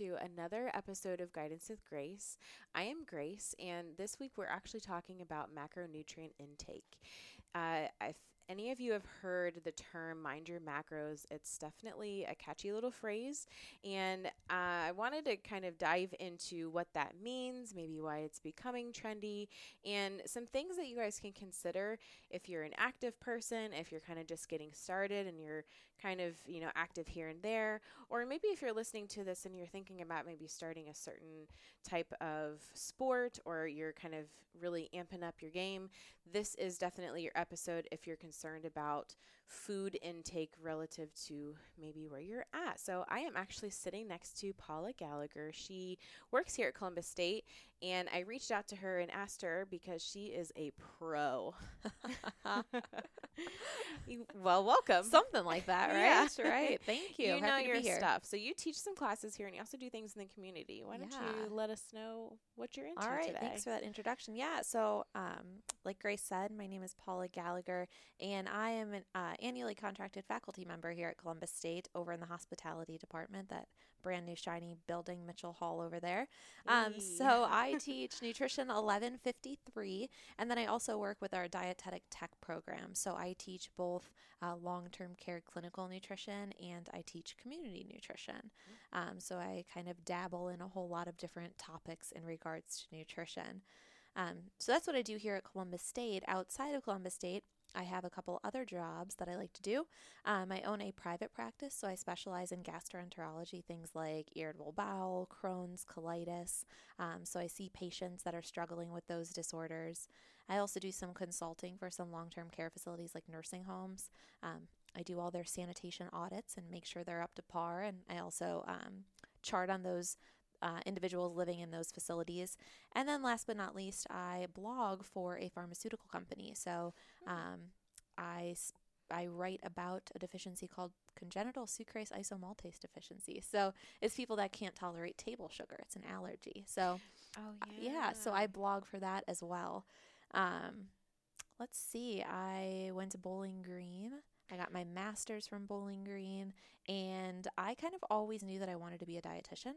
to another episode of Guidance with Grace. I am Grace, and this week we're actually talking about macronutrient intake. Uh, if any of you have heard the term mind your macros, it's definitely a catchy little phrase. And uh, I wanted to kind of dive into what that means, maybe why it's becoming trendy, and some things that you guys can consider if you're an active person, if you're kind of just getting started and you're kind of, you know, active here and there, or maybe if you're listening to this and you're thinking about maybe starting a certain type of sport or you're kind of really amping up your game, this is definitely your episode if you're concerned about food intake relative to maybe where you're at. So I am actually sitting next to Paula Gallagher. She works here at Columbus State, and I reached out to her and asked her because she is a pro. well, welcome. Something like that, right? Yeah. Right. Thank you. You know your stuff. So you teach some classes here, and you also do things in the community. Why don't you let us know what you're into All right. Today? Thanks for that introduction. Yeah. So, um, like Grace said, my name is Paula Gallagher, and I am an uh, annually contracted faculty member here at Columbus State over in the hospitality department, that brand new shiny building, Mitchell Hall over there. Um, so I teach Nutrition 1153, and then I also work with our dietetic tech program. So I teach both uh, long term care clinical nutrition and I teach community nutrition. Um, so I kind of dabble in a whole lot of different topics in regards to nutrition. Um, so that's what I do here at Columbus State. Outside of Columbus State, I have a couple other jobs that I like to do. Um, I own a private practice, so I specialize in gastroenterology, things like irritable bowel, Crohn's, colitis. Um, so I see patients that are struggling with those disorders. I also do some consulting for some long term care facilities like nursing homes. Um, I do all their sanitation audits and make sure they're up to par, and I also um, chart on those uh, individuals living in those facilities. And then, last but not least, I blog for a pharmaceutical company. So hmm. um, I I write about a deficiency called congenital sucrase isomaltase deficiency. So it's people that can't tolerate table sugar. It's an allergy. So oh yeah, yeah. So I blog for that as well. Um, let's see. I went to Bowling Green. I got my master's from Bowling Green, and I kind of always knew that I wanted to be a dietitian.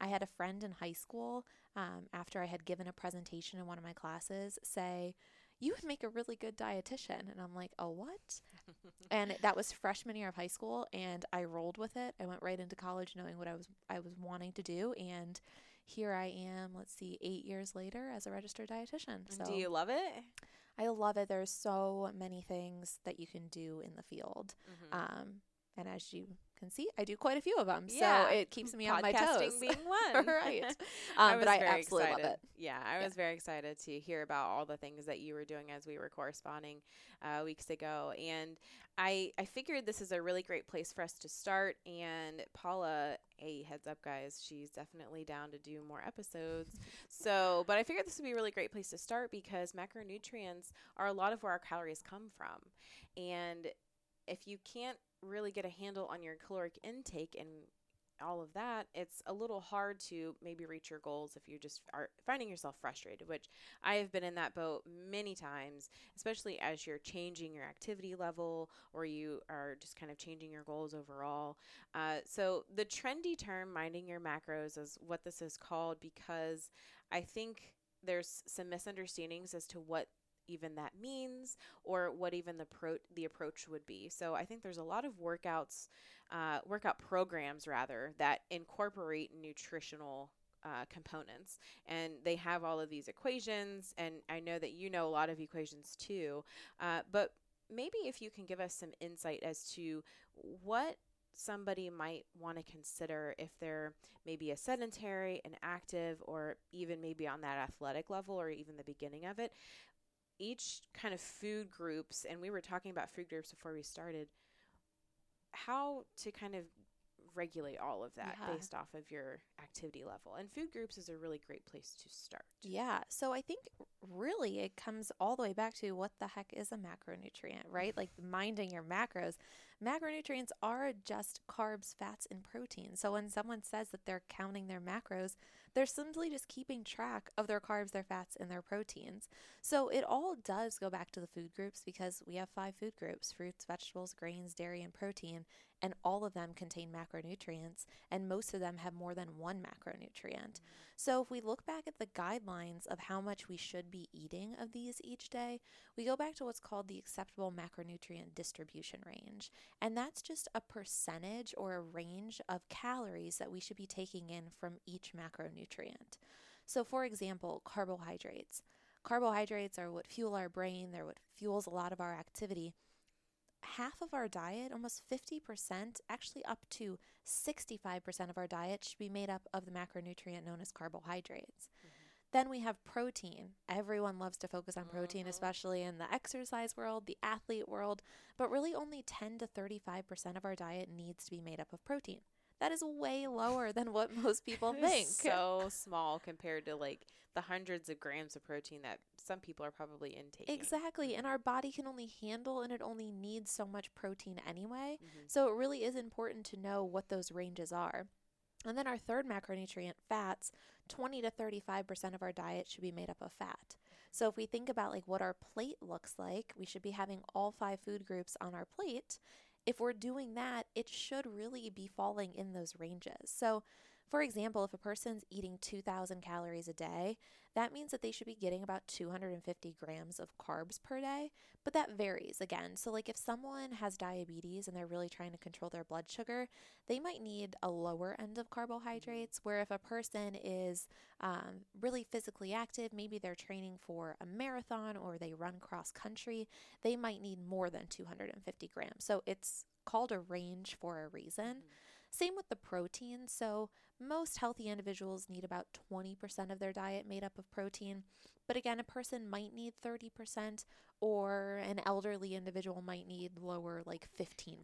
I had a friend in high school, um, after I had given a presentation in one of my classes, say, You would make a really good dietitian. And I'm like, Oh, what? and that was freshman year of high school, and I rolled with it. I went right into college knowing what I was I was wanting to do, and here I am, let's see, eight years later as a registered dietitian. So do you love it? I love it. There's so many things that you can do in the field. Mm-hmm. Um, and as you can see, I do quite a few of them. Yeah. So it keeps me on my toes. being one. right. Um, I but I absolutely excited. love it. Yeah, I was yeah. very excited to hear about all the things that you were doing as we were corresponding uh, weeks ago. And I, I figured this is a really great place for us to start. And Paula, a heads up, guys, she's definitely down to do more episodes. so, but I figured this would be a really great place to start because macronutrients are a lot of where our calories come from. And if you can't really get a handle on your caloric intake and all of that, it's a little hard to maybe reach your goals if you just are finding yourself frustrated, which I have been in that boat many times, especially as you're changing your activity level or you are just kind of changing your goals overall. Uh, so, the trendy term, minding your macros, is what this is called because I think there's some misunderstandings as to what even that means or what even the pro- the approach would be. So I think there's a lot of workouts, uh, workout programs rather that incorporate nutritional uh, components and they have all of these equations and i know that you know a lot of equations too uh, but maybe if you can give us some insight as to what somebody might want to consider if they're maybe a sedentary, an active, or even maybe on that athletic level or even the beginning of it each kind of food groups, and we were talking about food groups before we started, how to kind of regulate all of that yeah. based off of your activity level. And food groups is a really great place to start. Yeah. So I think really it comes all the way back to what the heck is a macronutrient, right? like minding your macros. Macronutrients are just carbs, fats, and protein. So when someone says that they're counting their macros, they're simply just keeping track of their carbs, their fats, and their proteins. So it all does go back to the food groups because we have five food groups fruits, vegetables, grains, dairy, and protein and all of them contain macronutrients, and most of them have more than one macronutrient. Mm-hmm. So, if we look back at the guidelines of how much we should be eating of these each day, we go back to what's called the acceptable macronutrient distribution range. And that's just a percentage or a range of calories that we should be taking in from each macronutrient. So, for example, carbohydrates. Carbohydrates are what fuel our brain, they're what fuels a lot of our activity half of our diet, almost 50%, actually up to 65% of our diet should be made up of the macronutrient known as carbohydrates. Mm-hmm. Then we have protein. Everyone loves to focus on protein, mm-hmm. especially in the exercise world, the athlete world, but really only 10 to 35% of our diet needs to be made up of protein. That is way lower than what most people think. so small compared to like the hundreds of grams of protein that some people are probably intaking. Exactly. And our body can only handle and it only needs so much protein anyway. Mm-hmm. So it really is important to know what those ranges are. And then our third macronutrient, fats, 20 to 35% of our diet should be made up of fat. So if we think about like what our plate looks like, we should be having all five food groups on our plate. If we're doing that, it should really be falling in those ranges. So for example, if a person's eating 2,000 calories a day, that means that they should be getting about 250 grams of carbs per day, but that varies again. So, like if someone has diabetes and they're really trying to control their blood sugar, they might need a lower end of carbohydrates. Where if a person is um, really physically active, maybe they're training for a marathon or they run cross country, they might need more than 250 grams. So, it's called a range for a reason. Mm-hmm. Same with the protein. So, most healthy individuals need about 20% of their diet made up of protein. But again, a person might need 30%, or an elderly individual might need lower, like 15%.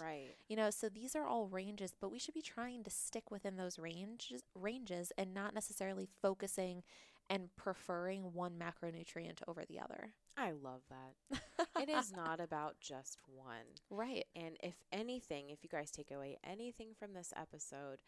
Right. You know, so these are all ranges, but we should be trying to stick within those ranges, ranges and not necessarily focusing and preferring one macronutrient over the other. I love that. it is not about just one. Right. And if anything, if you guys take away anything from this episode,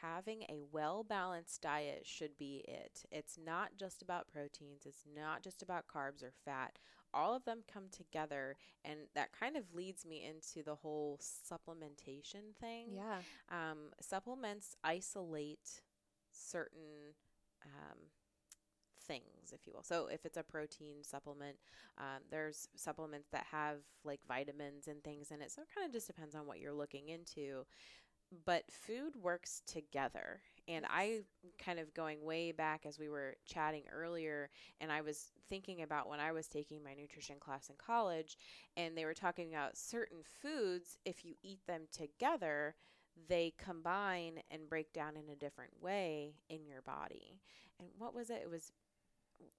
having a well balanced diet should be it. It's not just about proteins, it's not just about carbs or fat. All of them come together, and that kind of leads me into the whole supplementation thing. Yeah. Um, supplements isolate certain um, things, if you will. So if it's a protein supplement, um, there's supplements that have like vitamins and things in it. So it kind of just depends on what you're looking into. But food works together. And I kind of going way back as we were chatting earlier, and I was thinking about when I was taking my nutrition class in college, and they were talking about certain foods, if you eat them together, they combine and break down in a different way in your body. And what was it? It was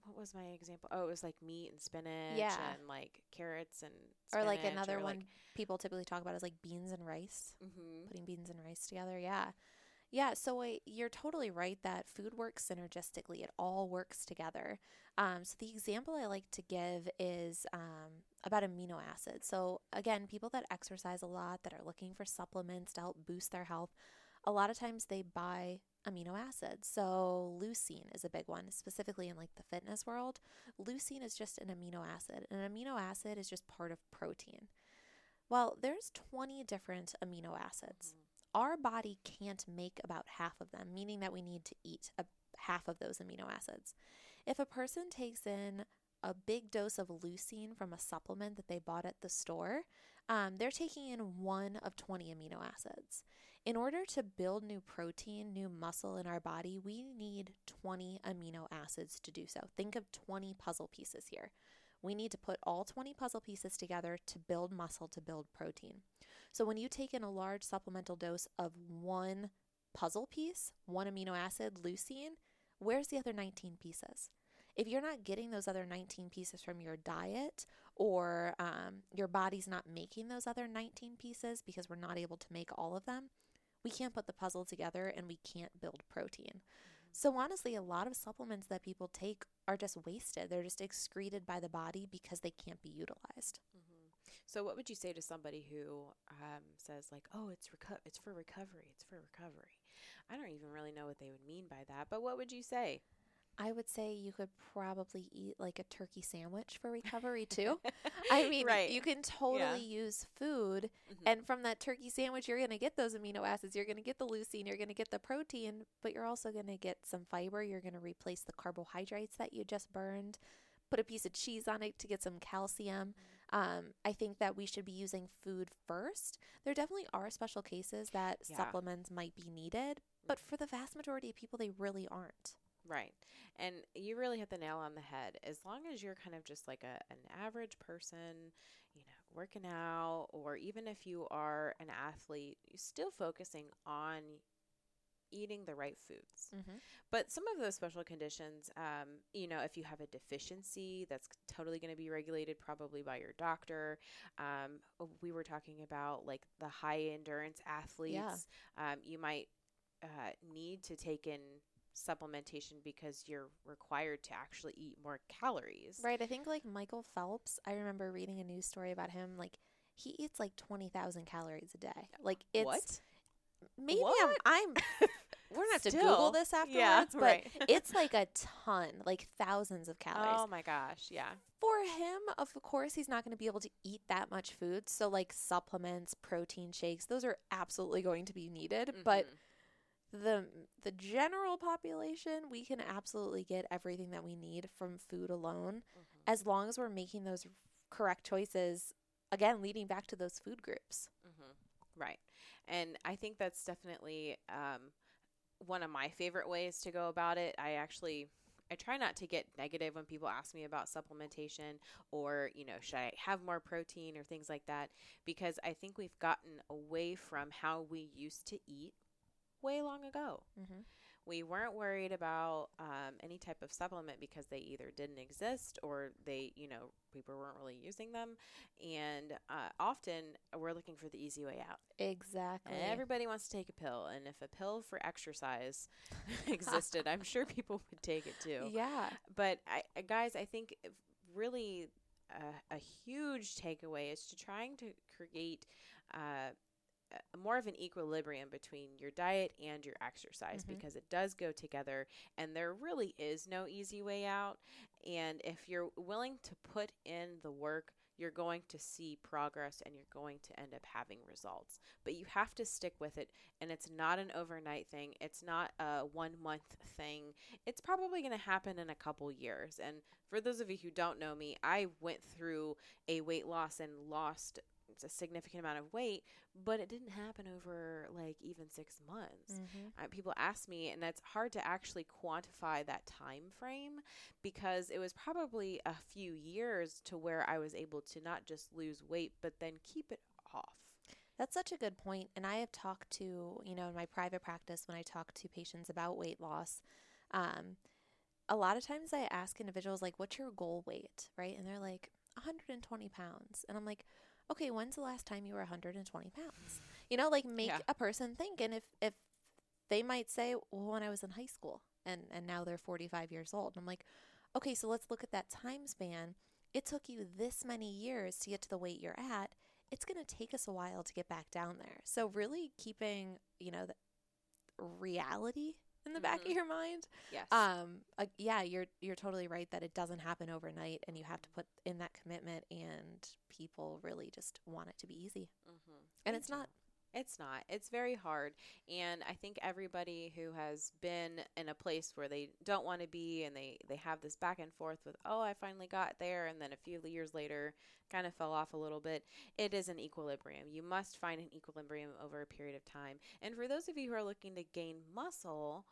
what was my example? Oh, it was like meat and spinach yeah. and like carrots and or like another or one like people typically talk about is like beans and rice. Mm-hmm. Putting beans and rice together, yeah. Yeah, so you're totally right that food works synergistically. It all works together. Um, so the example I like to give is um, about amino acids. So again, people that exercise a lot, that are looking for supplements to help boost their health, a lot of times they buy amino acids. So leucine is a big one, specifically in like the fitness world. Leucine is just an amino acid. And an amino acid is just part of protein. Well, there's 20 different amino acids. Mm-hmm. Our body can't make about half of them, meaning that we need to eat a, half of those amino acids. If a person takes in a big dose of leucine from a supplement that they bought at the store, um, they're taking in one of 20 amino acids. In order to build new protein, new muscle in our body, we need 20 amino acids to do so. Think of 20 puzzle pieces here. We need to put all 20 puzzle pieces together to build muscle, to build protein. So when you take in a large supplemental dose of one puzzle piece, one amino acid, leucine, where's the other 19 pieces? If you're not getting those other 19 pieces from your diet or um, your body's not making those other 19 pieces because we're not able to make all of them, we can't put the puzzle together and we can't build protein. So, honestly, a lot of supplements that people take are just wasted. They're just excreted by the body because they can't be utilized. Mm-hmm. So, what would you say to somebody who um, says like, "Oh, it's reco- it's for recovery. It's for recovery." I don't even really know what they would mean by that, but what would you say? I would say you could probably eat like a turkey sandwich for recovery too. I mean, Right. you can totally use food, Mhm. and from that turkey sandwich, you're going to get those amino acids. You're going to get the leucine. You're going to get the protein, but you're also going to get some fiber. You're going to replace the carbohydrates that you just burned. Put a piece of cheese on it to get some calcium. Um, I think that we should be using food first. There definitely are special cases that Yeah. supplements might be needed, but for the vast majority of people, they really aren't. Right. And you really hit the nail on the head. As long as you're kind of just like a, an average person, you know, working out, or even if you are an athlete, you're still focusing on eating the right foods. Mm-hmm. But some of those special conditions, um, you know, if you have a deficiency, that's totally going to be regulated probably by your doctor. Um, we were talking about like the high endurance athletes. Um, you might uh, need to take in supplementation because you're required to actually eat more calories. Right. I think like Michael Phelps, I remember reading a news story about him. Like he eats like 20,000 calories a day. Like it's what? maybe What? I'm, I'm we're not to to Google this afterwards, Yeah, but right. it's like a ton, like thousands of calories. Oh my gosh, yeah. For him, of course, he's not going to be able to eat that much food. So like supplements, protein shakes, those are absolutely going to be needed. But Mhm. The the general population, we can absolutely get everything that we need from food alone Mhm. as long as we're making those correct choices again leading back to those food groups hmm Right. And I think that's definitely um, one of my favorite ways to go about it. I actually. I try not to get negative when people ask me about supplementation or, you know, should I have more protein or things like that because I think we've gotten away from how we used to eat way long ago. mm-hmm. We weren't worried about um, any type of supplement because they either didn't exist or they, you know, people weren't really using them. And uh, often we're looking for the easy way out. exactly And everybody wants to take a pill. And if a pill for exercise existed, I'm sure people would take it too. yeah But I, I- guys, I think really a, a huge takeaway is to trying to create uh, more of an equilibrium between your diet and your exercise Mhm. because it does go together and there really is no easy way out. And if you're willing to put in the work, you're going to see progress and you're going to end up having results. But you have to stick with it. And it's not an overnight thing, it's not a one month thing. It's probably going to happen in a couple years. And for those of you who don't know me, I went through a weight loss and lost a significant amount of weight, but it didn't happen over like even six months. mm-hmm. Uh, people ask me, and it's hard to actually quantify that time frame because it was probably a few years to where I was able to not just lose weight, but then keep it off. That's such a good point. And I have talked to, you know, in my private practice, when I talk to patients about weight loss, um, a lot of times I ask individuals, like, what's your goal weight? Right. And they're like, 120 pounds. And I'm like, okay, when's the last time you were 120 pounds? You know, like make Yeah. a person think. And if, if they might say, well, when I was in high school and, and now they're 45 years old. And I'm like, okay, so let's look at that time span. It took you this many years to get to the weight you're at it's going to take us a while to get back down there. So really keeping, you know, the reality in the back of Mhm. your mind. Yes. Um uh, yeah, you're you're totally right that it doesn't happen overnight and you have to put in that commitment and people really just want it to be easy. mm-hmm. And it's not. It's not. It's very hard. And I think everybody who has been in a place where they don't want to be and they, they have this back and forth with, oh, I finally got there. And then a few years later, kind of fell off a little bit. It is an equilibrium. You must find an equilibrium over a period of time. And for those of you who are looking to gain muscle,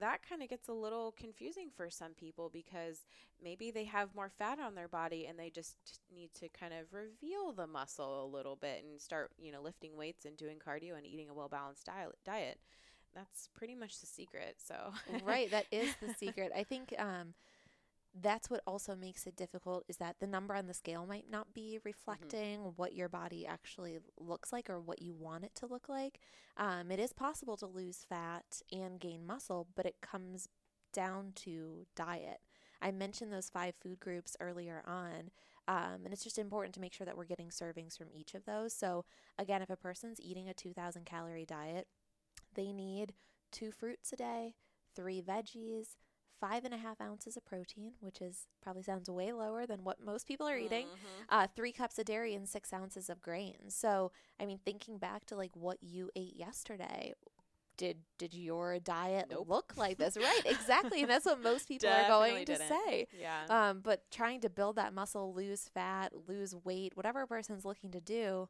that kind of gets a little confusing for some people because maybe they have more fat on their body and they just need to kind of reveal the muscle a little bit and start, you know, lifting weights and doing cardio and eating a well balanced diet. That's pretty much the secret. So right, that is the secret. I think um that's what also makes it difficult is that the number on the scale might not be reflecting what your body actually looks like or what you want it to look like. Um, it is possible to lose fat and gain muscle, but it comes down to diet. I mentioned those five food groups earlier on. Um, and it's just important to make sure that we're getting servings from each of those. So, again, if a person's eating a 2,000 calorie diet, they need two fruits a day, three veggies, five and a half ounces of protein, which is probably sounds way lower than what most people are eating, Mhm. uh, three cups of dairy, and six ounces of grains. So, I mean, thinking back to like what you ate yesterday. Did did your diet Nope. look like this? Right, exactly, and that's what most people are going to didn't. say. Yeah. Um, but trying to build that muscle, lose fat, lose weight, whatever a person's looking to do,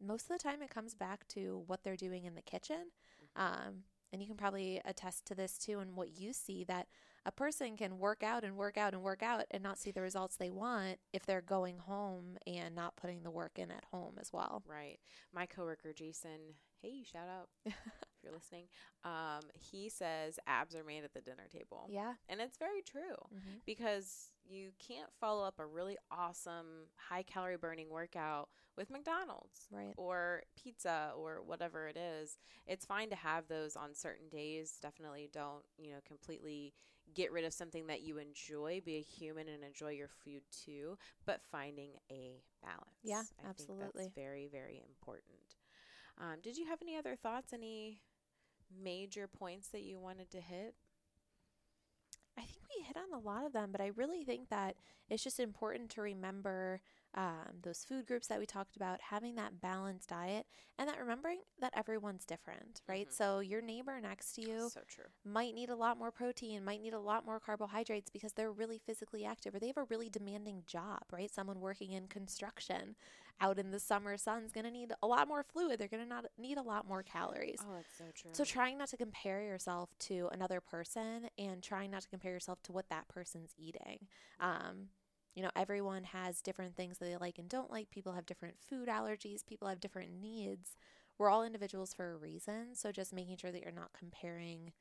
most of the time it comes back to what they're doing in the kitchen. Um, and you can probably attest to this too, and what you see that a person can work out and work out and work out and not see the results they want if they're going home and not putting the work in at home as well. Right. My coworker Jason, hey, shout out if you're listening. Um, he says abs are made at the dinner table. Yeah. And it's very true hmm because you can't follow up a really awesome high calorie burning workout with McDonald's Right. or pizza or whatever it is. It's fine to have those on certain days. Definitely don't, you know, completely get rid of something that you enjoy. Be a human and enjoy your food too, but finding a balance. Yeah, I absolutely. that's very, very important. Um, did you have any other thoughts? Any major points that you wanted to hit? I think we hit on a lot of them, but I really think that it's just important to remember um, those food groups that we talked about, having that balanced diet, and that remembering that everyone's different, right? Mhm. So your neighbor next to you So might need a lot more protein, might need a lot more carbohydrates because they're really physically active or they have a really demanding job, right? Someone working in construction out in the summer sun's going to need a lot more fluid. They're going to not need a lot more calories. Oh, it's so true. So trying not to compare yourself to another person and trying not to compare yourself to what that person's eating. Um, you know, everyone has different things that they like and don't like. People have different food allergies. People have different needs. We're all individuals for a reason. So just making sure that you're not comparing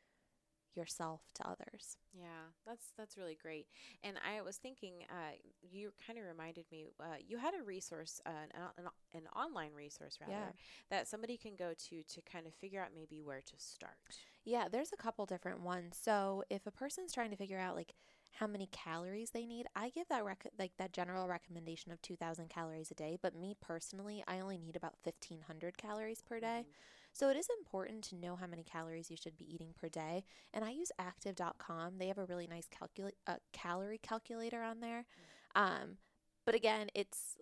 yourself to others. Yeah, that's that's really great. And I was thinking, uh, you kind of reminded me. Uh, you had a resource, uh, an, an an online resource rather, Yeah. that somebody can go to to kind of figure out maybe where to start. Yeah, there's a couple different ones. So if a person's trying to figure out like how many calories they need, I give that rec- like that general recommendation of 2000 calories a day, but me personally, I only need about 1500 calories per day. Mhm. So it is important to know how many calories you should be eating per day. And I use active.com. They have a really nice uh, calorie calculator on there. Um, but again, it's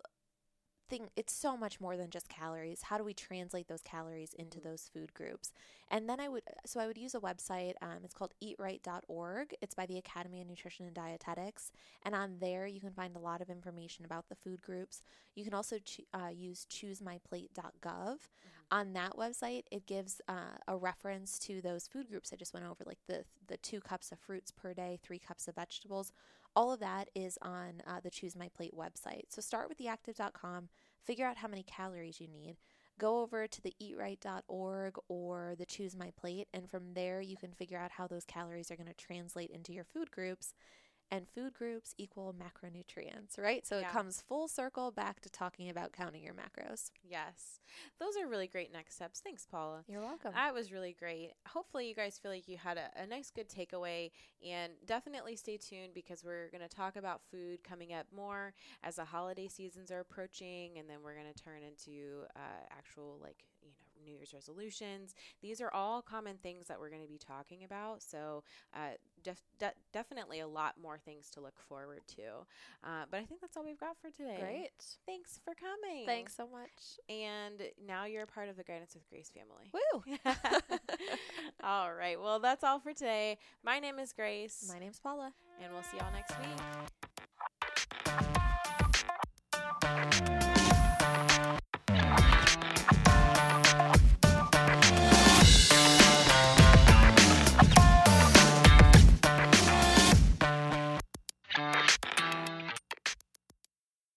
thing it's so much more than just calories. How do we translate those calories into Mhm. those food groups? And then I would so I would use a website. Um, it's called eatright.org. It's by the Academy of Nutrition and Dietetics, and on there you can find a lot of information about the food groups. You can also choo- uh, use choosemyplate.gov. On that website, it gives uh, a reference to those food groups I just went over, like the the two cups of fruits per day, three cups of vegetables. All of that is on uh, the Choose My Plate website. So start with theactive.com, figure out how many calories you need. Go over to the eatright.org or the Choose My Plate, and from there you can figure out how those calories are going to translate into your food groups. And food groups equal macronutrients, right? So Yeah. it comes full circle back to talking about counting your macros. Yes, those are really great next steps. Thanks, Paula. You're welcome. That was really great. Hopefully, you guys feel like you had a, a nice, good takeaway. And definitely stay tuned because we're going to talk about food coming up more as the holiday seasons are approaching. And then we're going to turn into uh, actual, like, you know, New Year's resolutions. These are all common things that we're going to be talking about. So, uh, def- de- definitely a lot more things to look forward to. Uh, but I think that's all we've got for today. Great. Thanks for coming. Thanks so much. And now you're a part of the Guidance with Grace family. Woo! all right. Well, that's all for today. My name is Grace, My name's Paula. and we'll see y'all next week.